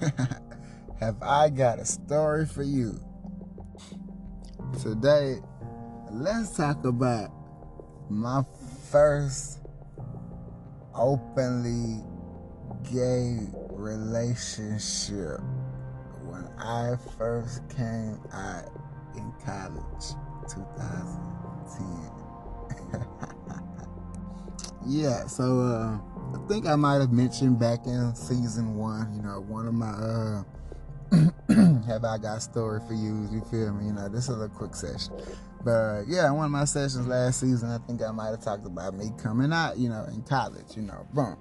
have I got a story for you. Today, let's talk about my first openly gay relationship when I first came out in college, 2010. yeah, so uh, I think I might have mentioned back in season one, you know, one of my uh, have I got story for you? You feel me? You know, this is a quick session. But uh, yeah, one of my sessions last season, I think I might have talked about me coming out, you know, in college, you know, boom.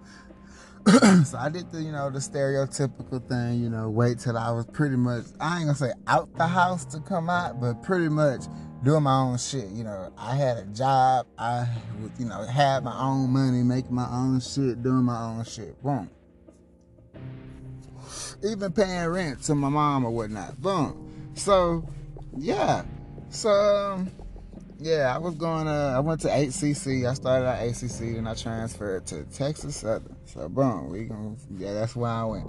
so I did the, you know, the stereotypical thing, you know, wait till I was pretty much, I ain't gonna say out the house to come out, but pretty much doing my own shit. You know, I had a job, I, would, you know, had my own money, making my own shit, doing my own shit. Boom. Even paying rent to my mom or whatnot. Boom. So, yeah. So, um, yeah, I was going. Uh, I went to ACC. I started at ACC, and I transferred to Texas Southern. So boom, we going yeah, that's where I went.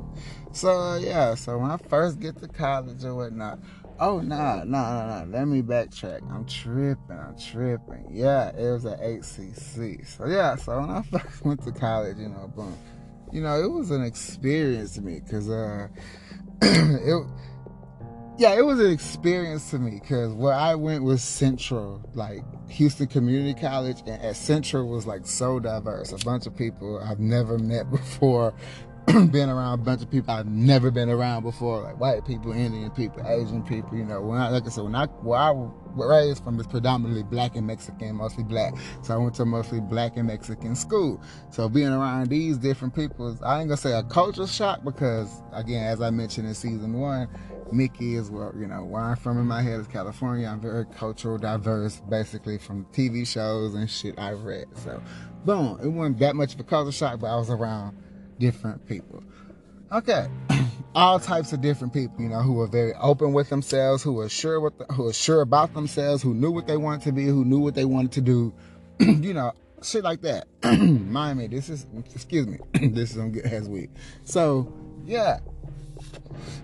So yeah, so when I first get to college or whatnot, oh nah, nah, nah, nah. Let me backtrack. I'm tripping. I'm tripping. Yeah, it was at HCC. So yeah, so when I first went to college, you know, boom, you know, it was an experience to me because uh, it yeah, it was an experience to me because where I went was Central, like Houston Community College, and at Central was like so diverse. A bunch of people I've never met before, been around a bunch of people I've never been around before, like white people, Indian people, Asian people. You know, when I, like I said, when I where I was raised from is predominantly black and Mexican, mostly black. So I went to mostly black and Mexican school. So being around these different people, I ain't gonna say a culture shock because again, as I mentioned in season one Mickey is where you know where I'm from in my head is California. I'm very cultural diverse, basically from TV shows and shit I've read. So, boom, it wasn't that much of a culture shock, but I was around different people. Okay, all types of different people, you know, who are very open with themselves, who are sure what, the, who are sure about themselves, who knew what they wanted to be, who knew what they wanted to do, you know, shit like that. Mind me, this is excuse me, this is gonna get as weak. So, yeah,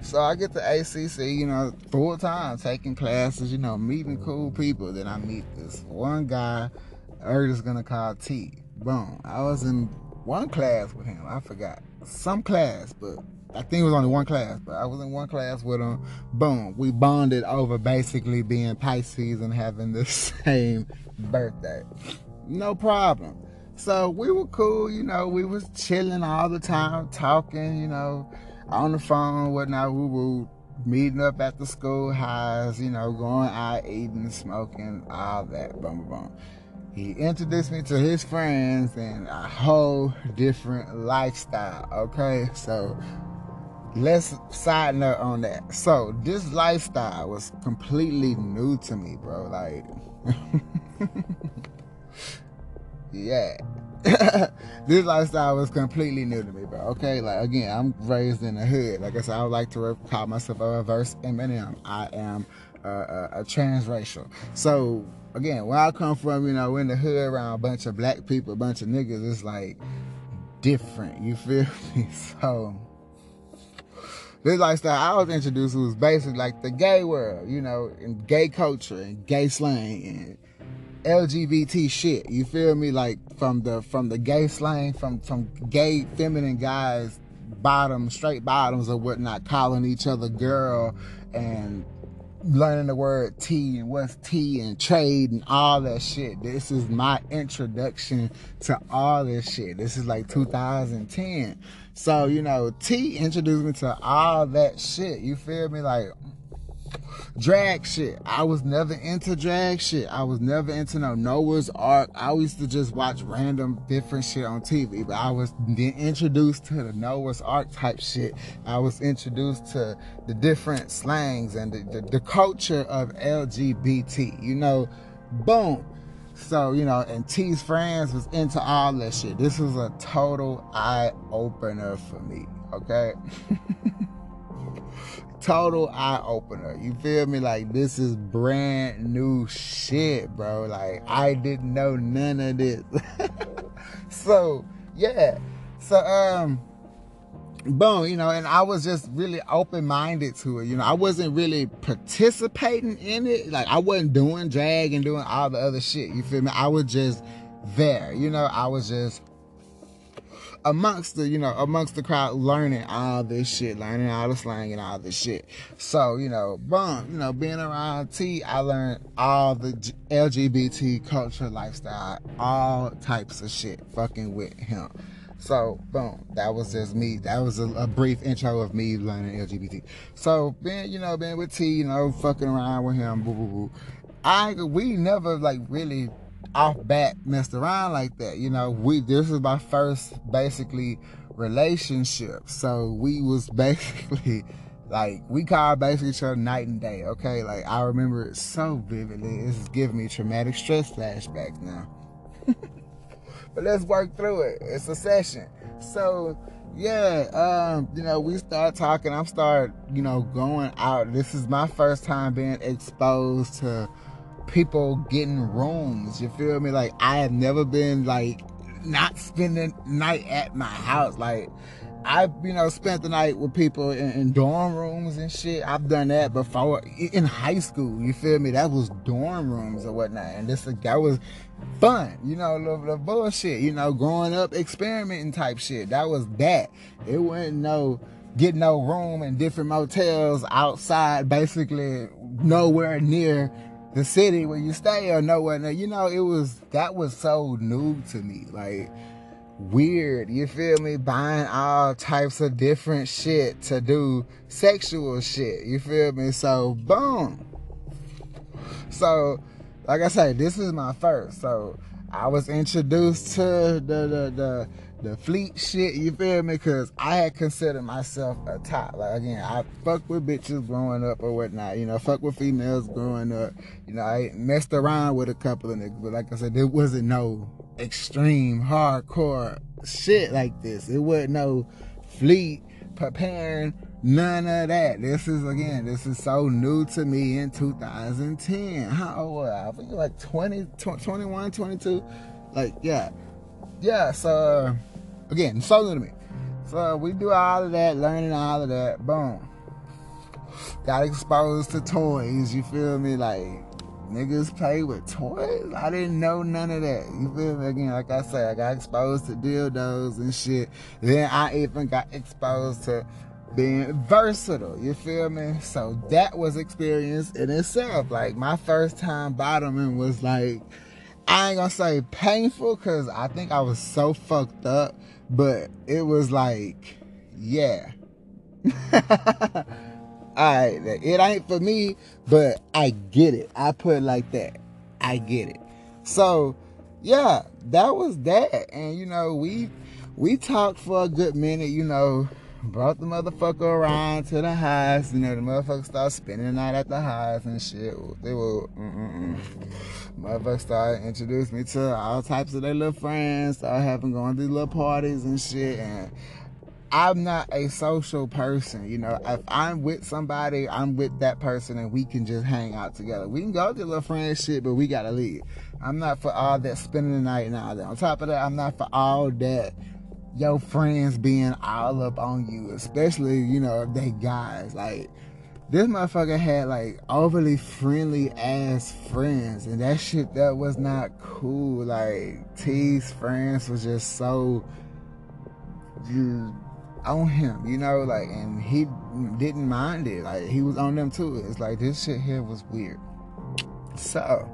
so I get to ACC, you know, full time, taking classes, you know, meeting cool people. Then I meet this one guy, Ernest is gonna call T. Boom. I was in one class with him. I forgot some class, but I think it was only one class. But I was in one class with him. Boom. We bonded over basically being Pisces and having the same birthday. No problem. So we were cool, you know. We was chilling all the time, talking, you know on the phone, whatnot, woo woo, meeting up at the school highs, you know, going out, eating, smoking, all that, boom, boom, boom. He introduced me to his friends and a whole different lifestyle, okay? So, let's side note on that. So, this lifestyle was completely new to me, bro. Like, yeah. this lifestyle was completely new to me, bro. Okay, like again, I'm raised in the hood. Like I said, I would like to call myself a reverse Eminem. I am a, a transracial. So again, where I come from, you know, in the hood around a bunch of black people, a bunch of niggas, it's like different. You feel me? So this lifestyle I was introduced was basically like the gay world, you know, and gay culture and gay slang and LGBT shit. You feel me? Like from the from the gay slang, from from gay feminine guys, bottoms, straight bottoms or whatnot, calling each other girl and learning the word T and what's T and trade and all that shit. This is my introduction to all this shit. This is like 2010. So, you know, T introduced me to all that shit. You feel me? Like drag shit. I was never into drag shit. I was never into no Noah's Ark. I used to just watch random different shit on TV, but I was introduced to the Noah's Ark type shit. I was introduced to the different slangs and the, the, the culture of LGBT. You know, boom. So, you know, and T's friends was into all that shit. This was a total eye opener for me, okay? total eye opener. You feel me? Like this is brand new shit, bro. Like I didn't know none of this. so yeah. So um boom, you know, and I was just really open minded to it. You know, I wasn't really participating in it. Like I wasn't doing drag and doing all the other shit. You feel me? I was just there. You know, I was just amongst the you know amongst the crowd learning all this shit learning all the slang and all this shit. So you know boom you know being around t i learned all the lgbt culture lifestyle all types of shit fucking with him. So boom that was just me. That was a, a brief intro of me learning lgbt so being you know being with t you know fucking around with him boo, boo, boo. i we never like really off bat messed around like that. You know, we this was my first basically relationship. So we was basically like we called basically each other night and day. Okay, like I remember it so vividly. It's giving me traumatic stress flashbacks now. but let's work through it. It's a session. So yeah, um, you know, we start talking. I'm start, you know, going out. This is my first time being exposed to people getting rooms. You feel me? Like I have never been like not spending night at my house. Like I've you know spent the night with people in, in, dorm rooms and shit. I've done that before in high school. You feel me? That was dorm rooms or whatnot, and this that was fun. You know the, the bullshit. You know growing up experimenting type shit. That was that. It wasn't no get no room in different motels outside, basically nowhere near the city where you stay or nowhere. You know, it was that was so new to me. Like weird. You feel me? Buying all types of different shit to do sexual shit. You feel me? So boom. So, like I said, this is my first. So I was introduced to the the the the fleet shit, you feel me? Cause I had considered myself a top. Like again, I fuck with bitches growing up or whatnot, you know, fuck with females growing up. You know, I messed around with a couple of niggas, but like I said, there wasn't no extreme hardcore shit like this. It wasn't no fleet preparing none of that. This is again, this is so new to me in 2010. How old was I? I think like 20, 21, 22. Like, yeah. Yeah, so Again, so new to me. So we do all of that, learning all of that. Boom. Got exposed to toys. You feel me? Like niggas play with toys. I didn't know none of that. You feel me? Again, like I said, I got exposed to dildos and shit. Then I even got exposed to being versatile. You feel me? So that was experience in itself. Like my first time bottoming was like, I ain't gonna say painful because I think I was so fucked up but it was like, yeah. Alright, it ain't for me, but I get it. I put it like that. I get it. So, yeah, that was that. And you know, we we talked for a good minute, you know, brought the motherfucker around to the house. You know, the motherfucker started spending the night at the house and shit. They were, mm-mm-mm. motherfucker started introducing me to all types of their little friends. Started having going to these little parties and shit. And I'm not a social person. You know, if I'm with somebody, I'm with that person and we can just hang out together. We can go to little friends shit, but we gotta leave. I'm not for all that spending the night and all that. On top of that, I'm not for all that your friends being all up on you, especially, you know, if they guys. Like, this motherfucker had like overly friendly ass friends, and that shit that was not cool. Like, T's friends was just so just on him, you know, like, and he didn't mind it. Like, he was on them too. It's like this shit here was weird. So,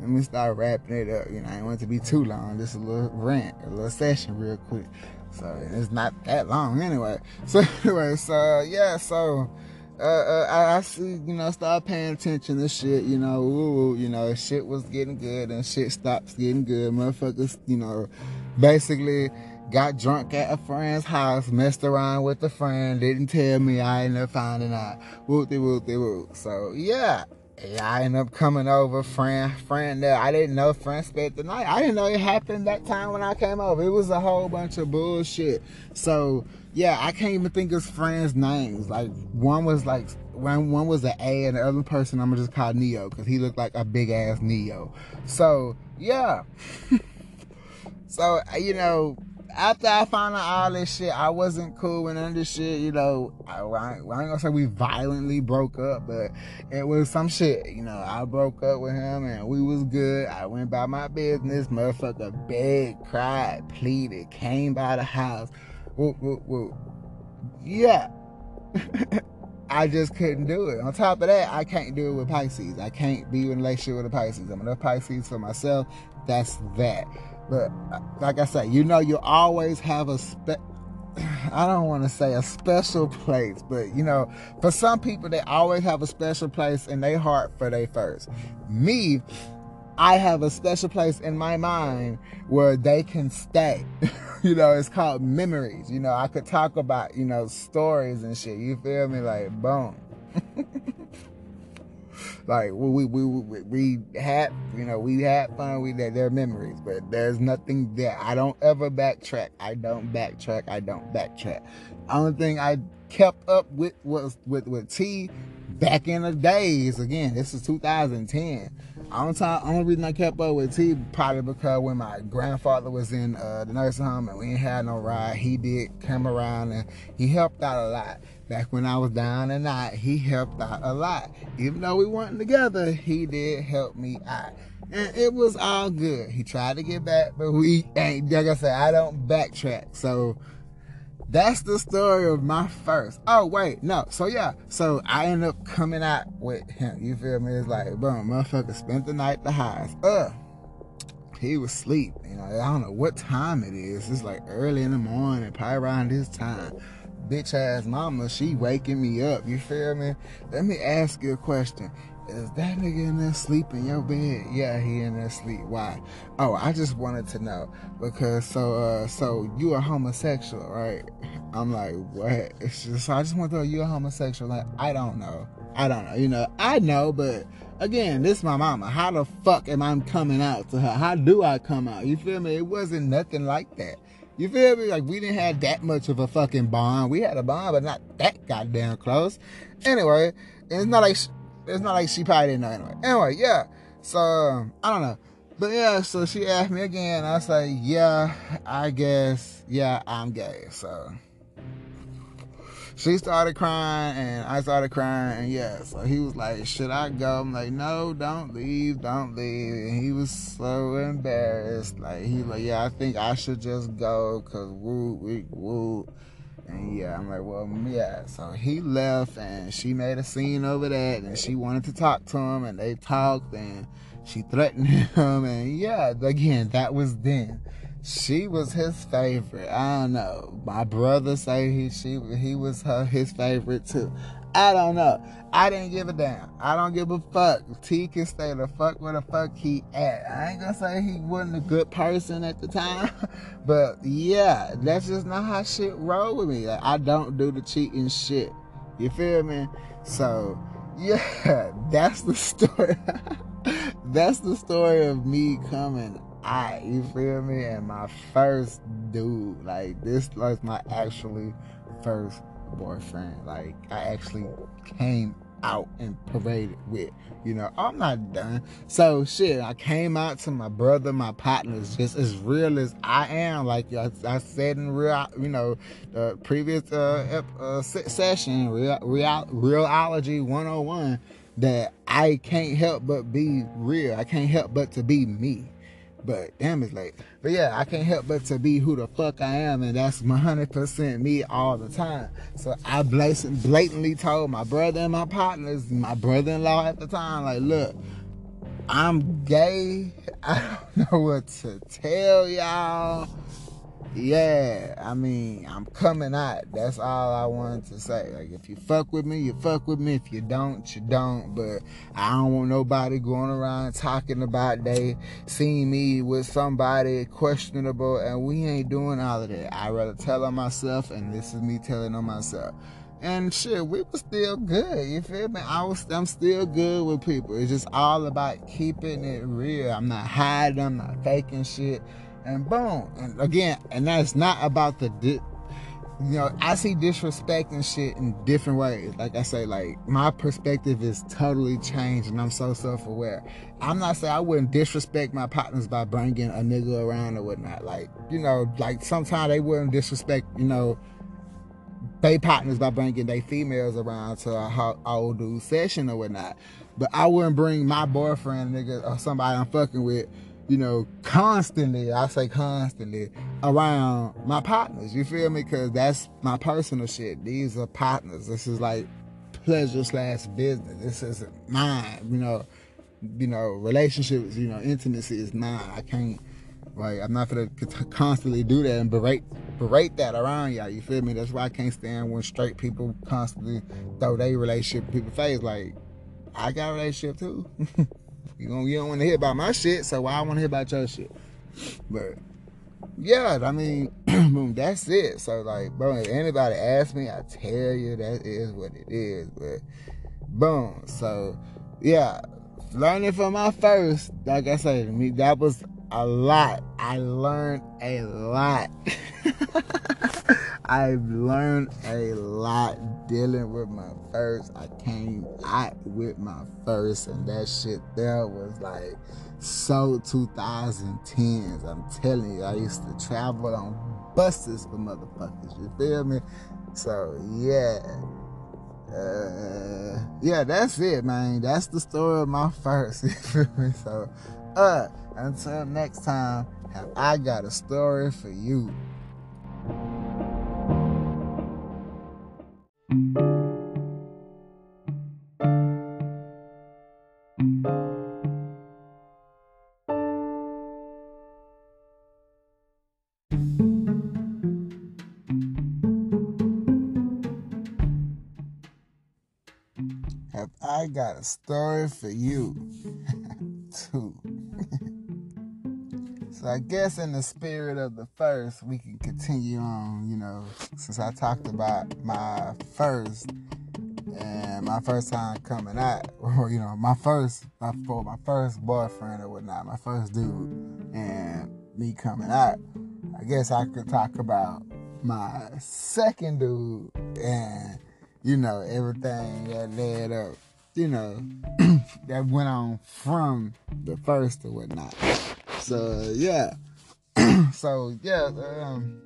let me start wrapping it up. You know, I don't want it to be too long. Just a little rant, a little session, real quick. So it's not that long anyway. So anyway, so yeah, so uh, uh, I, I, see, you know, start paying attention to shit. You know, ooh, you know, shit was getting good and shit stops getting good. Motherfuckers, you know, basically got drunk at a friend's house, messed around with a friend, didn't tell me. I ended up finding out. Whoopty whoopty whoop. So yeah. Yeah, I ended up coming over, friend, friend there. I didn't know friend spent the night. I didn't know it happened that time when I came over. It was a whole bunch of bullshit. So yeah, I can't even think of friends' names. Like one was like one one was an A, and the other person I'm gonna just call Neo because he looked like a big ass Neo. So yeah. so uh, you know, after I found out all this shit, I wasn't cool with none of this shit. You know, I, I, I ain't gonna say we violently broke up, but it was some shit. You know, I broke up with him and we was good. I went by my business. Motherfucker begged, cried, pleaded, came by the house. Whoop, whoop, whoop. Yeah. I just couldn't do it. On top of that, I can't do it with Pisces. I can't be in a relationship with a Pisces. I'm enough Pisces for myself. That's that. But uh, like I said, you know, you always have a spe- I don't want to say a special place, but you know, for some people, they always have a special place in their heart for their first. Me, I have a special place in my mind where they can stay. you know, it's called memories. You know, I could talk about, you know, stories and shit. You feel me? Like, boom. like we, we we we had you know we had fun we had their memories but there's nothing there i don't ever backtrack i don't backtrack i don't backtrack only thing i kept up with was with with t back in the days again this is 2010 only time only reason i kept up with t probably because when my grandfather was in uh, the nursing home and we ain't had no ride he did come around and he helped out a lot back when I was down and out, he helped out a lot. Even though we weren't together, he did help me out. And it was all good. He tried to get back, but we ain't, like I said, I don't backtrack. So that's the story of my first. Oh, wait, no. So yeah, so I end up coming out with him. You feel me? It's like, boom, motherfucker spent the night at the house. Uh, he was asleep. You know, I don't know what time it is. It's like early in the morning, probably around this time bitch ass mama, she waking me up. You feel me? Let me ask you a question. Is that nigga in there sleep in your bed? Yeah, he in there sleep. Why? Oh, I just wanted to know because so uh so you are homosexual, right? I'm like, what? It's just, so I just want to know you a homosexual. Like, I don't know. I don't know. You know, I know, but again, this is my mama. How the fuck am I coming out to her? How do I come out? You feel me? It wasn't nothing like that. You feel me? Like we didn't have that much of a fucking bond. We had a bond, but not that goddamn close. Anyway, it's not like it's not like she probably didn't know anyway. Anyway, yeah. So I don't know, but yeah. So she asked me again. I say, like, yeah, I guess, yeah, I'm gay. So she started crying and I started crying and yeah, so he was like, Should I go? I'm like, No, don't leave, don't leave. And he was so embarrassed. Like he was like, Yeah, I think I should just go cause woo we woo. And yeah, I'm like, well, yeah. So he left, and she made a scene over that, and she wanted to talk to him, and they talked, and she threatened him, and yeah, again, that was then she was his favorite. I don't know. My brother say he she he was her his favorite too. I don't know. I didn't give a damn. I don't give a fuck. T can stay the fuck where the fuck he at. I ain't gonna say he wasn't a good person at the time, but yeah, that's just not how shit roll with me. Like, I don't do the cheating shit. You feel me? So yeah, that's the story. that's the story of me coming I, you feel me? And my first dude, like this was my actually first boyfriend. Like I actually came out and paraded with. You know, I'm not done. So shit, I came out to my brother, my partners, just as real as I am. Like I, I said in real, you know, the previous uh, uh, session, real, real, realology 101, that I can't help but be real. I can't help but to be me. But damn, it's late. But yeah, I can't help but to be who the fuck I am, and that's my 100% me all the time. So I blatantly told my brother and my partners, my brother-in-law at the time, like, look, I'm gay. I don't know what to tell y'all yeah, I mean, I'm coming out. That's all I wanted to say. Like, if you fuck with me, you fuck with me. If you don't, you don't. But I don't want nobody going around talking about they seeing me with somebody questionable, and we ain't doing all of that. I rather tell on myself, and this is me telling on myself. And shit, we were still good. You feel me? I was, I'm still good with people. It's just all about keeping it real. I'm not hiding. I'm not faking shit and boom. And again, and that's not about the di- you know, I see disrespect and shit in different ways. Like I say, like my perspective is totally changed, and I'm so self-aware. I'm not saying I wouldn't disrespect my partners by bringing a nigga around or whatnot. Like you know, like sometimes they wouldn't disrespect, you know, they partners by bringing their females around to a old dude session or whatnot. But I wouldn't bring my boyfriend, nigga, or somebody I'm fucking with, you know, constantly, I say constantly, around my partners. You feel me? Because that's my personal shit. These are partners. This is like pleasure slash business. This isn't mine, you know. You know, relationships, you know, intimacy is mine. I can't, like, I'm not gonna constantly do that and berate berate that around y'all. You feel me? That's why I can't stand when straight people constantly throw their relationship people face. Like, I got a relationship too. you don't, you don't want to hear about my shit, so why I want to hear about your shit? But yeah, I mean, boom, that's it. So like, bro, if anybody asks me, I tell you that is what it is. But boom, so yeah, learning from my first, like I said, me that was a lot. I learned a lot. I've learned a lot dealing with my first. I came out with my first, and that shit there was like so 2010s. I'm telling you, I used to travel on buses for motherfuckers. You feel me? So yeah. Uh, yeah, that's it, man. That's the story of my first. You feel me? So, uh, until next time, have I got a story for you. Have I got a story for you too? So I guess in the spirit of the first, we can continue on, you know, since I talked about my first and my first time coming out, or you know, my first my for my first boyfriend or whatnot, my first dude, and me coming out. I guess I could talk about my second dude and you know everything that led up, you know, that went on from the first or whatnot. So yeah. so yeah, um,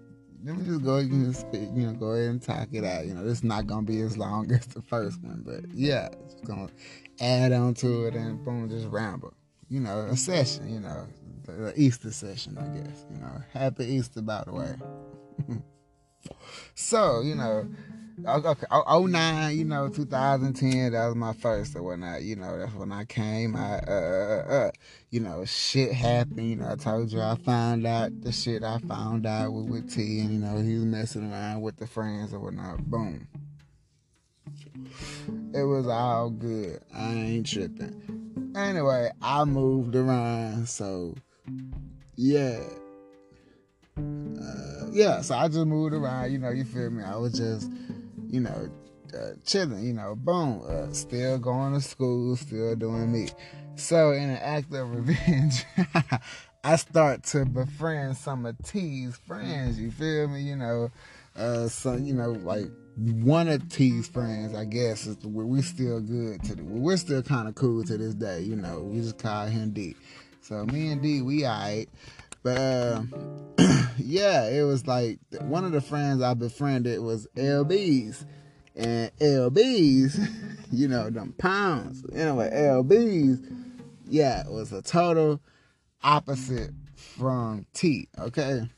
let me just go ahead and speak, you know, go ahead and talk it out. You know, it's not gonna be as long as the first one, but yeah, just gonna add on to it and boom, just ramble. You know, a session, you know, the Easter session, I guess. You know, happy Easter by the way. so, you know, okay, 09, you know, 2010, that was my first or whatnot. You know, that's when I came. I, uh, uh, uh, you know, shit happened. You know, I told you I found out the shit I found out with, with T, and you know, he was messing around with the friends or whatnot. Boom. It was all good. I ain't tripping. Anyway, I moved around, so yeah. Uh, yeah, so I just moved around, you know, you feel me? I was just you know, uh, chilling, you know, boom, uh, still going to school, still doing me. So, in an act of revenge, I start to befriend some of T's friends. You feel me? You know, uh, so you know, like one of T's friends, I guess, is the, we still good to the, we're still kind of cool to this day. You know, we just call him D. So me and D, we alright. But uh, yeah, it was like one of the friends I befriended was LB's. And LB's, you know, them pounds. Anyway, LB's, yeah, it was a total opposite from T, okay?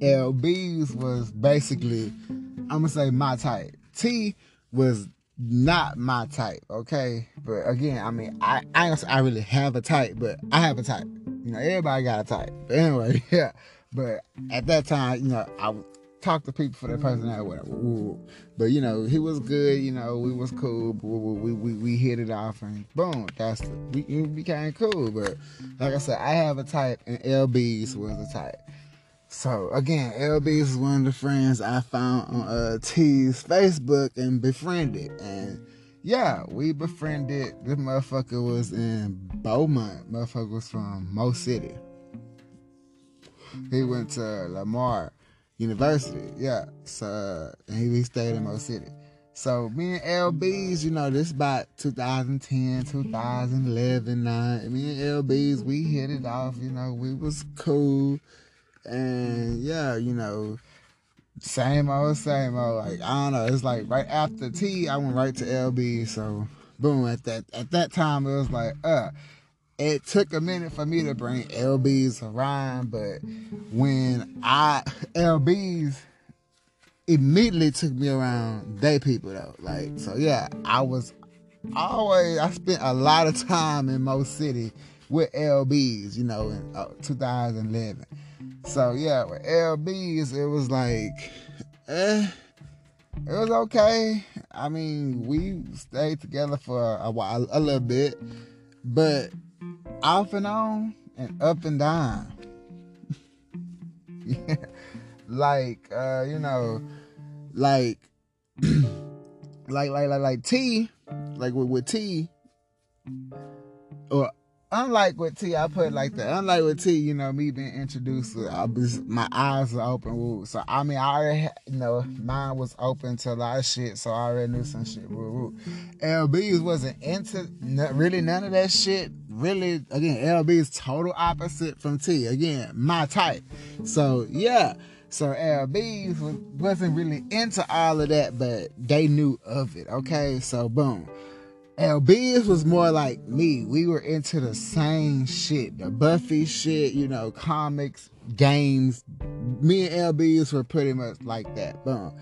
LB's was basically, I'm gonna say my type. T was not my type, okay? But again, I mean, I I, I really have a type, but I have a type. You know, everybody got a type. But anyway, yeah. But at that time, you know, I talk to people for their personality, whatever. But you know, he was good. You know, we was cool. We we, we hit it off, and boom, that's the, we, we became cool. But like I said, I have a type, and LB's was a type. So again, LB's is one of the friends I found on uh, T's Facebook and befriended, and yeah, we befriended. This motherfucker was in Beaumont. Motherfucker was from Mo City. He went to Lamar. University. Yeah. So he, he stayed in Mo City. So me and LBs, you know, this about 2010, 2011, 9. Me and LBs, we hit it off. You know, we was cool, and yeah, you know, same old, same old. Like I don't know. It's like right after T, I went right to LB. So boom, at that at that time, it was like, uh. It took a minute for me to bring LBs around, but when I LBs immediately took me around they people though. Like so yeah, I was always I spent a lot of time in Mo City with LBs, you know, in uh, 2011. So yeah, with LBs it was like eh it was okay. I mean, we stayed together for a while, a little bit, but off and on and up and down. yeah. Like, uh, you know, like like like like like T, like with, with T, or unlike with T, I put like that. Unlike with T, you know, me being introduced, I was, my eyes are open. So I mean, I already, had, you know, mine was open to a lot of shit, so I already knew some shit. Woo. LB's wasn't into really none of that shit. Really, again, LB is total opposite from T. Again, my type. So yeah. So LBs wasn't really into all of that, but they knew of it. Okay, so boom. LBs was more like me. We were into the same shit, the Buffy shit, you know, comics, games. Me and LBs were pretty much like that. Boom.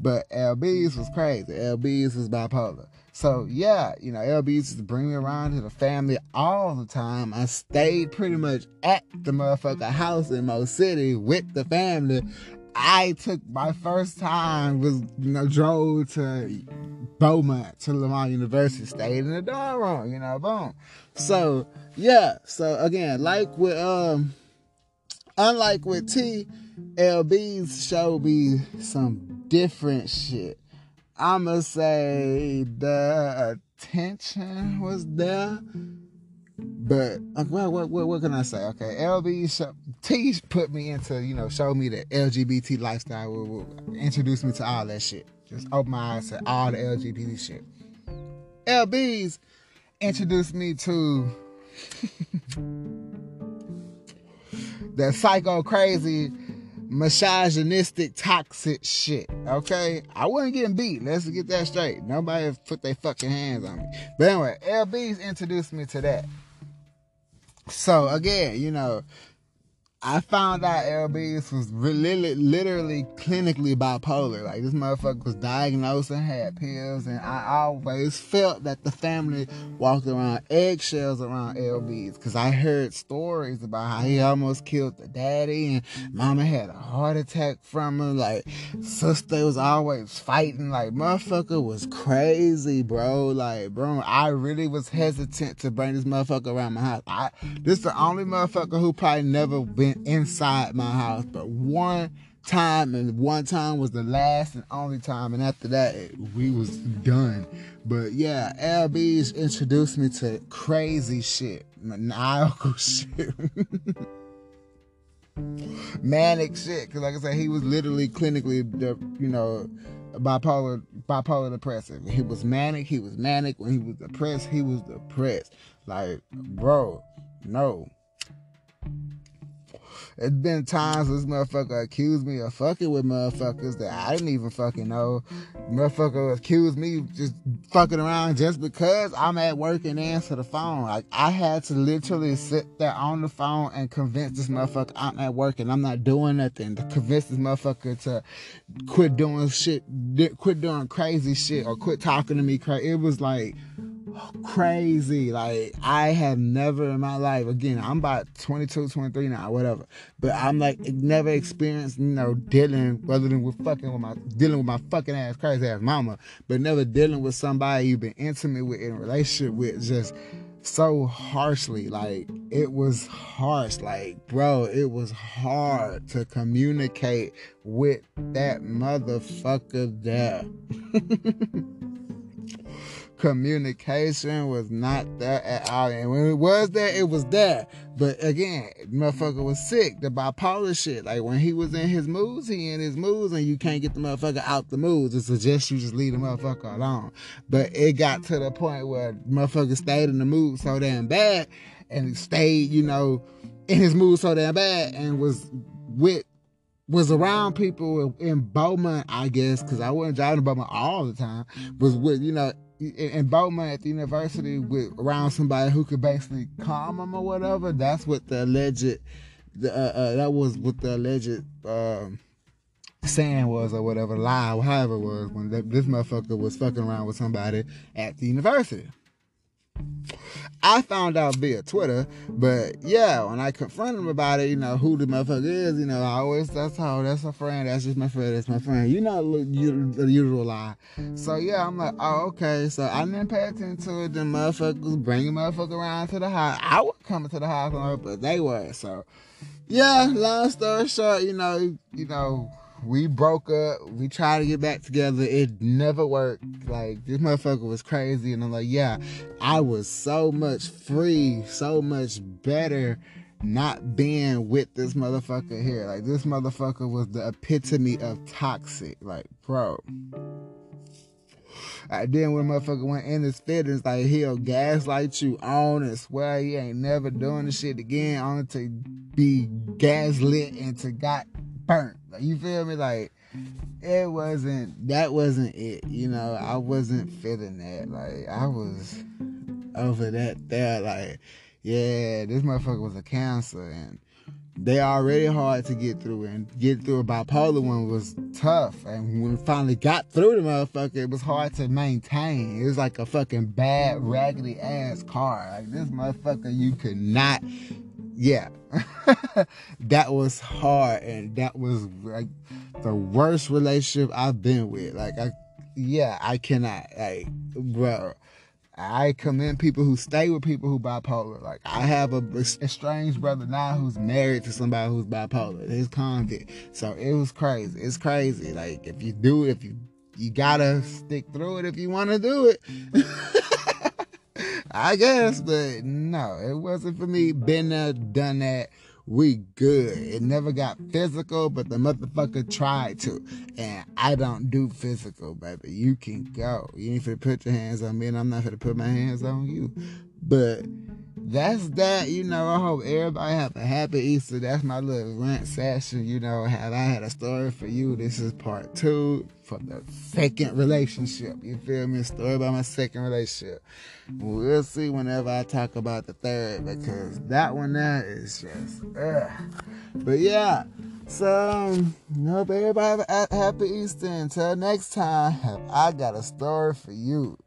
But LBs was crazy. LBs was bipolar. So yeah, you know, LBs used to bring me around to the family all the time. I stayed pretty much at the motherfucker house in Mo City with the family. I took my first time was you know drove to Beaumont to Lamar University, stayed in the dorm room, you know, boom. So yeah, so again, like with um, unlike with T, LB's showed me some different shit. I'ma say the attention was there. But uh, well, what, what, what can I say? Okay, LB show, T put me into you know show me the LGBT lifestyle, will, will introduce me to all that shit. Just open my eyes to all the LGBT shit. LB's introduced me to the psycho crazy misogynistic, toxic shit. Okay, I wasn't getting beat. Let's get that straight. Nobody put their fucking hands on me. But anyway, LB's introduced me to that. So again, you know, I found out LBs was really, literally clinically bipolar. Like this motherfucker was diagnosed and had pills, and I always felt that the family walked around eggshells around LBs because I heard stories about how he almost killed the daddy, and mama had a heart attack from him. Like sister was always fighting. Like motherfucker was crazy, bro. Like bro, I really was hesitant to bring this motherfucker around my house. I this the only motherfucker who probably never been been inside my house, but one time and one time was the last and only time and after that we was done. But yeah lb's introduced me to crazy shit maniacal shit. Manic shit because like i said he was literally clinically you know bipolar bipolar depressive. He was manic he was manic. When he was depressed he was depressed. Like bro no it's been times this motherfucker accused me of fucking with motherfuckers that I didn't even fucking know. Motherfucker accused me just fucking around just because I'm at work and answer the phone. Like I had to literally sit there on the phone and convince this motherfucker I'm at work and I'm not doing nothing to convince this motherfucker to quit doing shit, quit doing crazy shit or quit talking to me. It was like crazy. Like I have never in my life, again, I'm about 22, 23 now, whatever. But I'm like never experienced, you know, dealing rather than with fucking with my dealing with my fucking ass crazy ass mama, but never dealing with somebody you've been intimate with in a relationship with just so harshly. Like it was harsh. Like, bro, it was hard to communicate with that motherfucker there. communication was not there at all. And when it was there, it was there. But again, motherfucker was sick. The bipolar shit. Like when he was in his moods, he in his moods, and you can't get the motherfucker out the moods. It suggests you just leave the motherfucker alone. But it got to the point where motherfucker stayed in the mood so damn bad and stayed, you know, in his mood so damn bad and was with was around people in Beaumont, I guess, because I wasn't driving to Beaumont all the time. Was with you know in Beaumont at the university with around somebody who could basically calm him or whatever. That's what the alleged, the, uh, uh, that was what the alleged um, saying was or whatever lie, however it was when this motherfucker was fucking around with somebody at the university. I found out via Twitter, but yeah, when I confronted him about it, you know, who the motherfucker is, you know, I always, that's how, that's a friend, that's just my friend, that's my friend. You know, the usual lie. So yeah, I'm like, oh, okay. So I didn't pay attention to it. The motherfuckers bringing motherfucker around to the house. I was coming to the house, but they were. So yeah, long story short, you know, you know, we broke up. We tried to get back together. It never worked. Like this motherfucker was crazy, and I'm like, yeah, I was so much free, so much better not being with this motherfucker here. Like this motherfucker was the epitome of toxic. Like, bro. I then when motherfucker went in his feelings, like he'll gaslight you on and swear he ain't never doing the shit again, only to be gaslit and to got burnt. Like, you feel me? Like it wasn't that wasn't it. You know, I wasn't feeling that. Like I was over that there. Like, yeah, this motherfucker was a cancer and they already hard to get through and get through a bipolar one was tough and when we finally got through the motherfucker it was hard to maintain it was like a fucking bad raggedy ass car like this motherfucker you could not yeah, that was hard, and that was like the worst relationship I've been with. Like, I, yeah, I cannot, like, bro. I commend people who stay with people who bipolar. Like I have a, estranged brother now who's married to somebody who's bipolar. He's convict. So it was crazy. It's crazy. Like if you do it, if you you gotta stick through it if you want to do it. I guess, but no, it wasn't for me. Been there, done that. We good. It never got physical, but the motherfucker tried to. And I don't do physical, baby. You can go. You ain't finna put your hands on me, and I'm not finna put my hands on you. But that's that. You know, I hope everybody have a happy Easter. That's my little rant session. You know, have I had a story for you? This is part two for the second relationship. You feel me? Story about my second relationship. We'll see whenever I talk about the third because that one there is just, ugh. But yeah. So, um, hope everybody have a happy Easter. Until next time, I got a story for you.